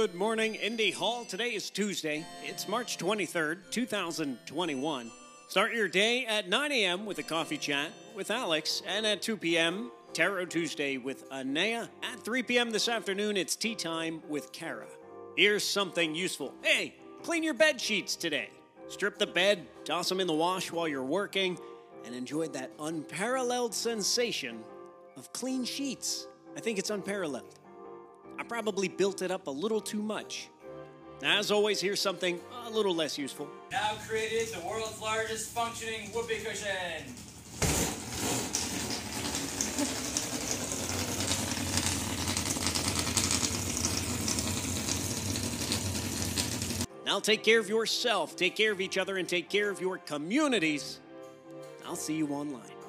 Good morning, Indy Hall. Today is Tuesday. It's March 23rd, 2021. Start your day at 9 a.m. with a coffee chat with Alex, and at 2 p.m., Tarot Tuesday with Anaya. At 3 p.m. this afternoon, it's tea time with Kara. Here's something useful. Hey, clean your bed sheets today. Strip the bed, toss them in the wash while you're working, and enjoy that unparalleled sensation of clean sheets. I think it's unparalleled. I probably built it up a little too much. As always, here's something a little less useful. Now created the world's largest functioning whoopee cushion. Now take care of yourself, take care of each other, and take care of your communities. I'll see you online.